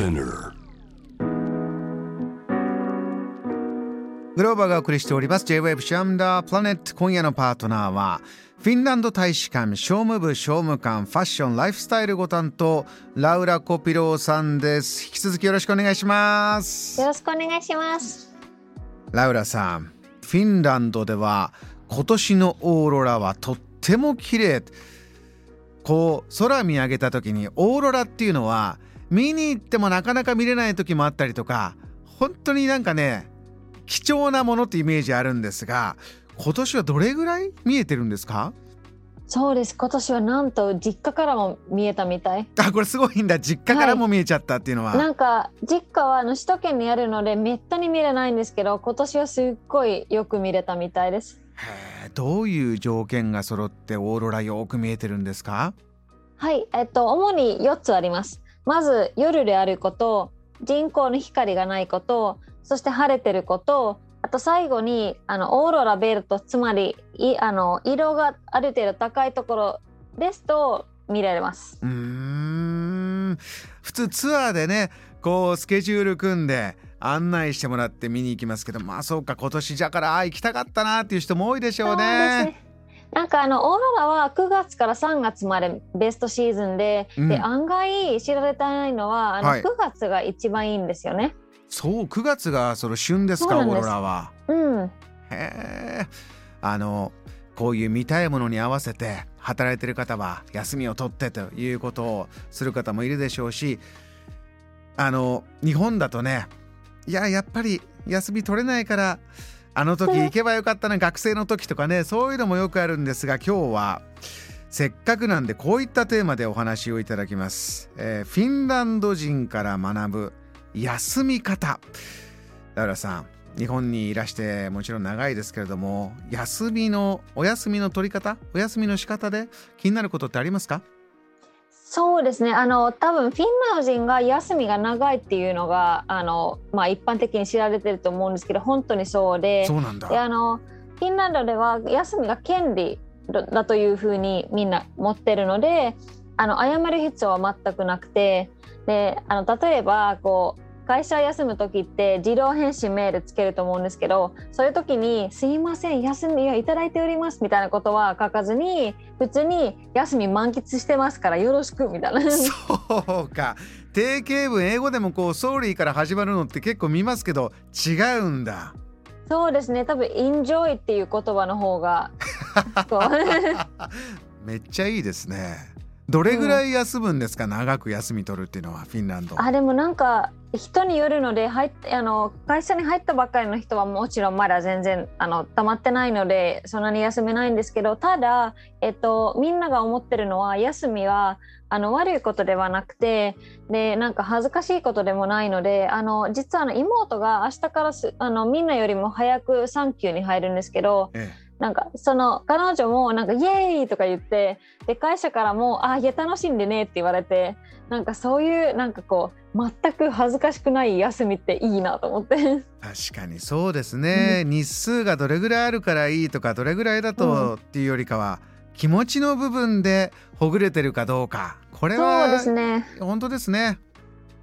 Spinner. グローバーがお送りしております。J-Wave シャムダープラネット今夜のパートナーはフィンランド大使館商務部商務官ファッションライフスタイルご担当ラウラ・コピローさんです。引き続きよろしくお願いします。よろしくお願いします。ラウラさんフィンランドでは今年のオーロラはとっても綺麗。こう空見上げた時にオーロラっていうのは見に行ってもなかなか見れない時もあったりとか本当になんかね貴重なものってイメージあるんですが今年はどれぐらい見えてるんですか？そうです。今年はなんと実家からも見えたみたい。あこれすごいんだ実家からも見えちゃったっていうのは、なんか実家はあの首都圏にあるのでめったに見れないんですけど、今年はすっごいよく見れたみたいです。へーどういう条件が揃ってオーロラよく見えてるんですか？はい、えっと主に4つあります。まず夜であること、人工の光がないこと、そして晴れてること、あと最後にあのオーロラベルトつまりいあの色がある程度高いところですと見られます。うーん普通ツアーでねこうスケジュール組んで案内してもらって見に行きますけどまあそうか今年じゃからあ行きたかったなっていう人も多いでしょうね。ねなんかあのオーロラは9月から3月までベストシーズンで,、うん。で案外知られてないのはあのはい。9月が一番いいんですよね。そう9月がその旬ですかオーロラは。うん、へえ。あのこういう見たいものに合わせて働いてる方は休みを取ってということをする方もいるでしょうしあの日本だとねいややっぱり休み取れないからあの時行けばよかったな学生の時とかねそういうのもよくあるんですが今日はせっかくなんでこういったテーマでお話をいただきます、えーフィンランド人から学ぶ休み方。ラウラさん日本にいらしてもちろん長いですけれども休みのお休みの取り方？お休みの仕方で気になることってありますか？そうですね。あの多分フィンランド人が休みが長いっていうのがあの、まあ、一般的に知られてると思うんですけど本当にそうで。そうなんだ。であのフィンランドでは休みが権利だだというふうにみんな持ってるのであの謝る必要は全くなくて。であの例えばこう会社休む時って自動返信メールつけると思うんですけどそういう時に「すいません休みをいただいております」みたいなことは書かずに普通に「休み満喫してますからよろしく」みたいな。そうか。定型文英語でもこう「ソーリー」から始まるのって結構見ますけど違うんだ。そうですね。多分「enjoy」っていう言葉の方が めっちゃいいですねどれぐらい休むんですか、長く休み取るっていうのはフィンランド。あでもなんか人によるので入っあの会社に入ったばっかりの人はもちろんまだ全然あの溜まってないのでそんなに休めないんですけどただ、えっと、みんなが思ってるのは休みはあの悪いことではなくてでなんか恥ずかしいことでもないのであの実はあの妹が明日からすあのみんなよりも早く産休に入るんですけどえなんかその彼女もなんかイエーイとか言ってで会社からもあいや楽しんでねって言われてなんかそういうなんかこう全く恥ずかしくない休みっていいなと思って。確かにそうですね、日数がどれぐらいあるからいいとかどれぐらいだとっていうよりかは、気持ちの部分でほぐれてるかどうか。これはそうですね。本当ですね。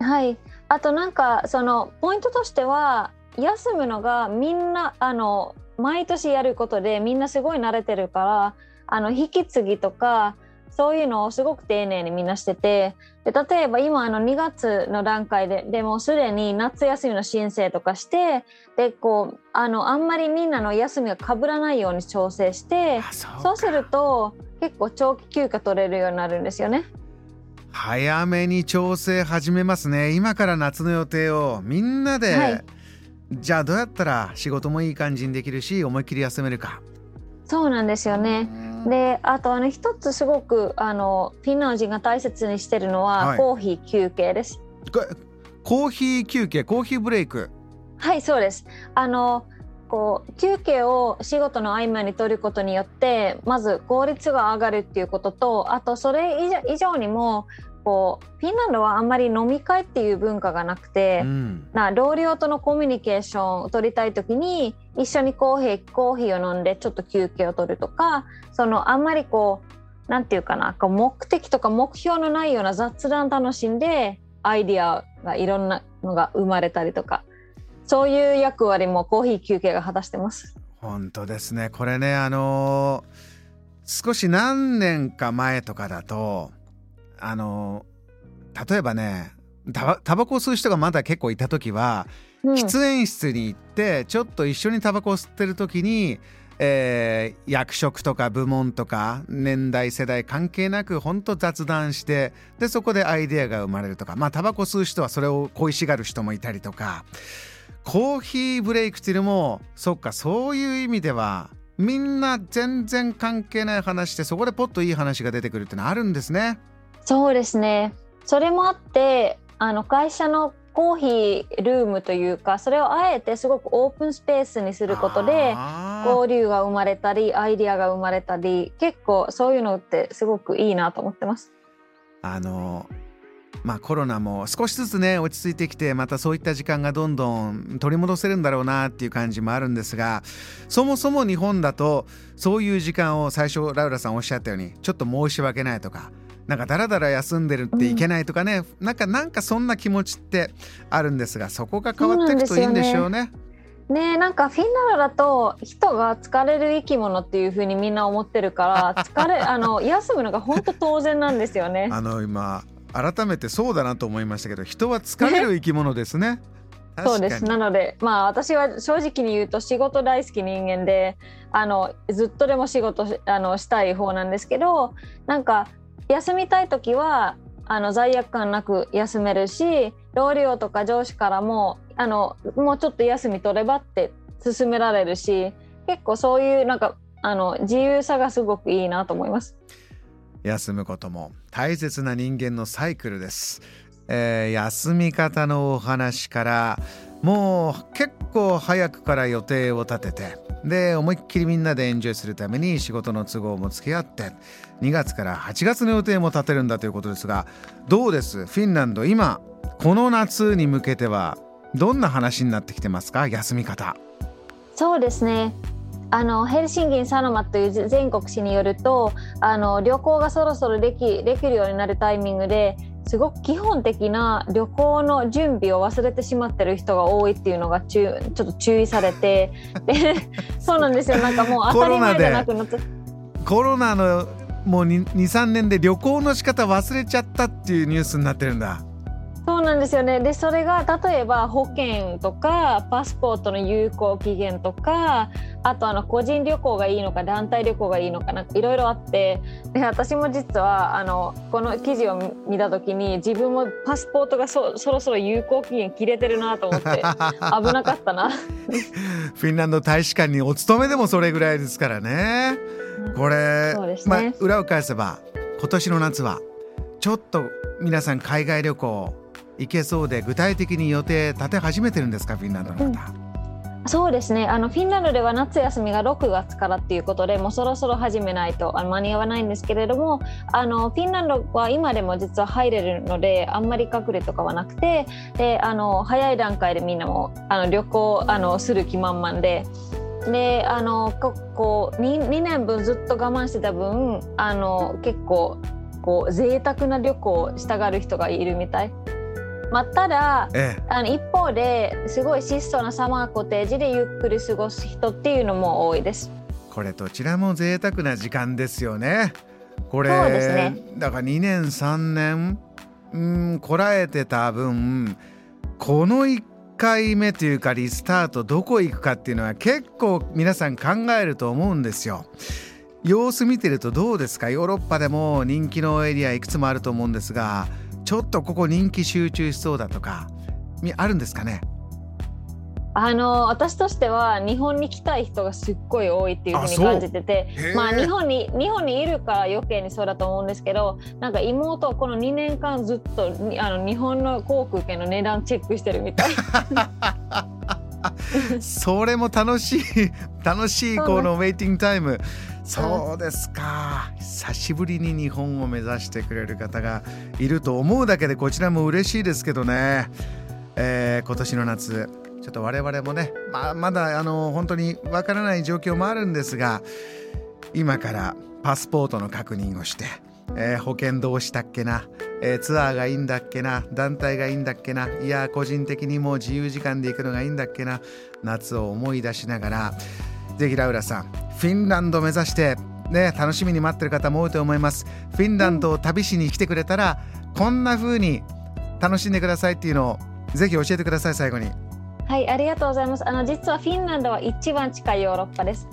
はい。あとなんかそのポイントとしては休むのがみんなあの毎年やることでみんなすごい慣れてるからあの引き継ぎとかそういうのをすごく丁寧にみんなしててで例えば今あの2月の段階ででもすでに夏休みの申請とかしてでこうあのあんまりみんなの休みが被らないように調整してそうすると結構長期休暇取れるようになるんですよね。早めに調整始めますね。今から夏の予定をみんなで、はいじゃあどうやったら仕事もいい感じにできるし思いっきり休めるかそうなんですよね。であとあの一つすごくあのフィンランド人が大切にしてるのは、はいコーヒー休憩です。こコーヒー休憩コーヒーブレイクはいそうです。あのこう休憩を仕事の合間に取ることによってまず効率が上がるっていうこととあとそれ以上にもこうフィンランドはあんまり飲み会っていう文化がなくて、うんな同僚とのコミュニケーションを取りたい時に一緒にコーヒーコーヒーを飲んでちょっと休憩を取るとかそのあんまりこうなんていうかなこう目的とか目標のないような雑談楽しんでアイディアがいろんなのが生まれたりとかそういう役割もコーヒー休憩が果たしてます。本当ですねこれねあのー、少し何年か前とかだとあのー、例えばねタバコを吸う人がまだ結構いた時は、うん、喫煙室に行ってちょっと一緒にタバコを吸ってる時にえー、役職とか部門とか年代世代関係なく本当雑談してでそこでアイデアが生まれるとか。まあタバコ吸う人はそれを恋しがる人もいたりとか。コーヒーブレイクっていうのもそっかそういう意味ではみんな全然関係ない話でそこでポッといい話が出てくるってのはあるんですね。そうですねそれもあってあの会社のコーヒールームというかそれをあえてすごくオープンスペースにすることで交流が生まれたりアイディアが生まれたり結構そういうのってすごくいいなと思ってます。あのまあ、コロナも少しずつね落ち着いてきてまたそういった時間がどんどん取り戻せるんだろうなっていう感じもあるんですがそもそも日本だとそういう時間を最初ラウラさんおっしゃったようにちょっと申し訳ないとかなんかだらだら休んでるっていけないとかね、うん、なんかなんかそんな気持ちってあるんですがそこが変わっていくといいんでしょうね。ねなんかフィンランドだと人が疲れる生き物っていうふうにみんな思ってるから 疲れあの休むのが本当当然なんですよね。あの今改めてそうだなと思いましたけど人は疲れる生き物ですね。そうですなのでまあ私は正直に言うと仕事大好き人間であのずっとでも仕事あのしたい方なんですけどなんか休みたい時はあの罪悪感なく休めるし同僚とか上司からもあのもうちょっと休み取ればって勧められるし結構そういうなんかあの自由さがすごくいいなと思います。休むことも大切な人間のサイクルです。えー、休み方のお話からもう結構早くから予定を立ててで思いっきりみんなでエンジョイするために仕事の都合も付き合って2月から8月の予定も立てるんだということですがどうです？フィンランド今この夏に向けてはどんな話になってきてますか？休み方。そうですね。あのヘルシンキン・サノマという全国紙によるとあの旅行がそろそろできできるようになるタイミングですごく基本的な旅行の準備を忘れてしまってる人が多いっていうのがちゅちょっと注意されて。でそうなんですよ。なんかもう当たり前じゃなくなってコロナのもう23年で旅行の仕方忘れちゃったっていうニュースになってるんだ。そうなんですよね。でそれが例えば保険とかパスポートの有効期限とかあとあの個人旅行がいいのか団体旅行がいいのかなんかいろいろあって。で私も実はあのこの記事を見た時に自分もパスポートがそそろそろ有効期限切れてるなと思って 危なかったな。フィンランド大使館にお勤めでもそれぐらいですからね。これ、ね、まあ、裏を返せば今年の夏はちょっと皆さん海外旅行行けそうで具体的に予定立て始めてるんですかフィンランドの方、うんそうですねあのフィンランドでは夏休みが6月からっていうことでもうそろそろ始めないと間に合わないんですけれどもあのフィンランドは今でも実は入れるのであんまり隠れとかはなくてであの早い段階でみんなもあの旅行あのする気満々で。であのこう 2, 2年分ずっと我慢してた分あの結構こう贅沢な旅行をしたがる人がいるみたい。まあ、ただ、ええ、あの一方ですごい質素なサマーコテージでゆっくり過ごす人っていうのも多いです。これどちらも贅沢な時間ですよね。これそうですねだから2年3年うんこらえてた分この1回目というかリスタートどこ行くかっていうのは結構皆さん考えると思うんですよ。様子見てるとどうですか？ヨーロッパでも人気のエリアいくつもあると思うんですがちょっとここ人気集中しそうだとかあるんですかね？あの私としては日本に来たい人がすっごい多いっていうふうに感じててまあ日本に日本にいるから余計にそうだと思うんですけどなんか妹はこの2年間ずっとあの日本の航空券の値段チェックしてるみたい。それも楽しい楽しいこのウェイティングタイム。そうですか。久しぶりに日本を目指してくれる方がいると思うだけでこちらも嬉しいですけどね、えー、今年の夏ちょっと我々もね、まあ、まだあの本当にわからない状況もあるんですが今からパスポートの確認をして、えー、保険どうしたっけな、えー、ツアーがいいんだっけな団体がいいんだっけないや個人的にもう自由時間で行くのがいいんだっけな夏を思い出しながらぜひラウラさんフィンランドを目指してね楽しみに待ってる方も多いと思います。フィンランドを旅しに来てくれたらこんな風に楽しんでくださいっていうのをぜひ教えてください最後に。はいありがとうございます。あの実はフィンランドは一番近いヨーロッパです。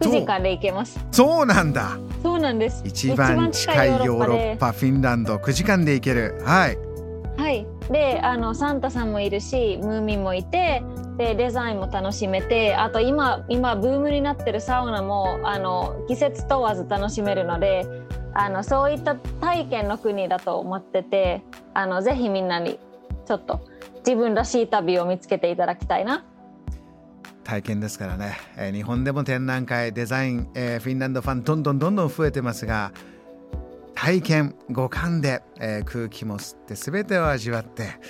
9時間で行けます。そうなんだ。そうなんです。一番近いヨーロッパフィンランド9時間で行ける。はい。はい。であのサンタさんもいるしムーミンもいてでデザインも楽しめてあと今今ブームになってるサウナもあの季節問わず楽しめるのであのそういった体験の国だと思っててあのぜひみんなにちょっと自分らしい旅を見つけていただきたいな。体験ですからね、えー、日本でも展覧会デザイン、えー、フィンランドファンどんどんどんどん増えてますが体験五感で、えー、空気も吸って全てを味わって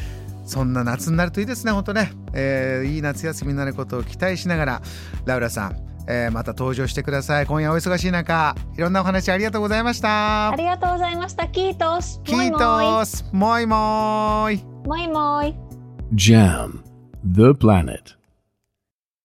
そんな夏になるといいですね本当ね、えー、いい夏休みになることを期待しながらラウラさん、えー、また登場してください。今夜お忙しい中いろんなお話ありがとうございました。ありがとうございました。キートス。キートス。もいもい。もいもい。JAM The Planet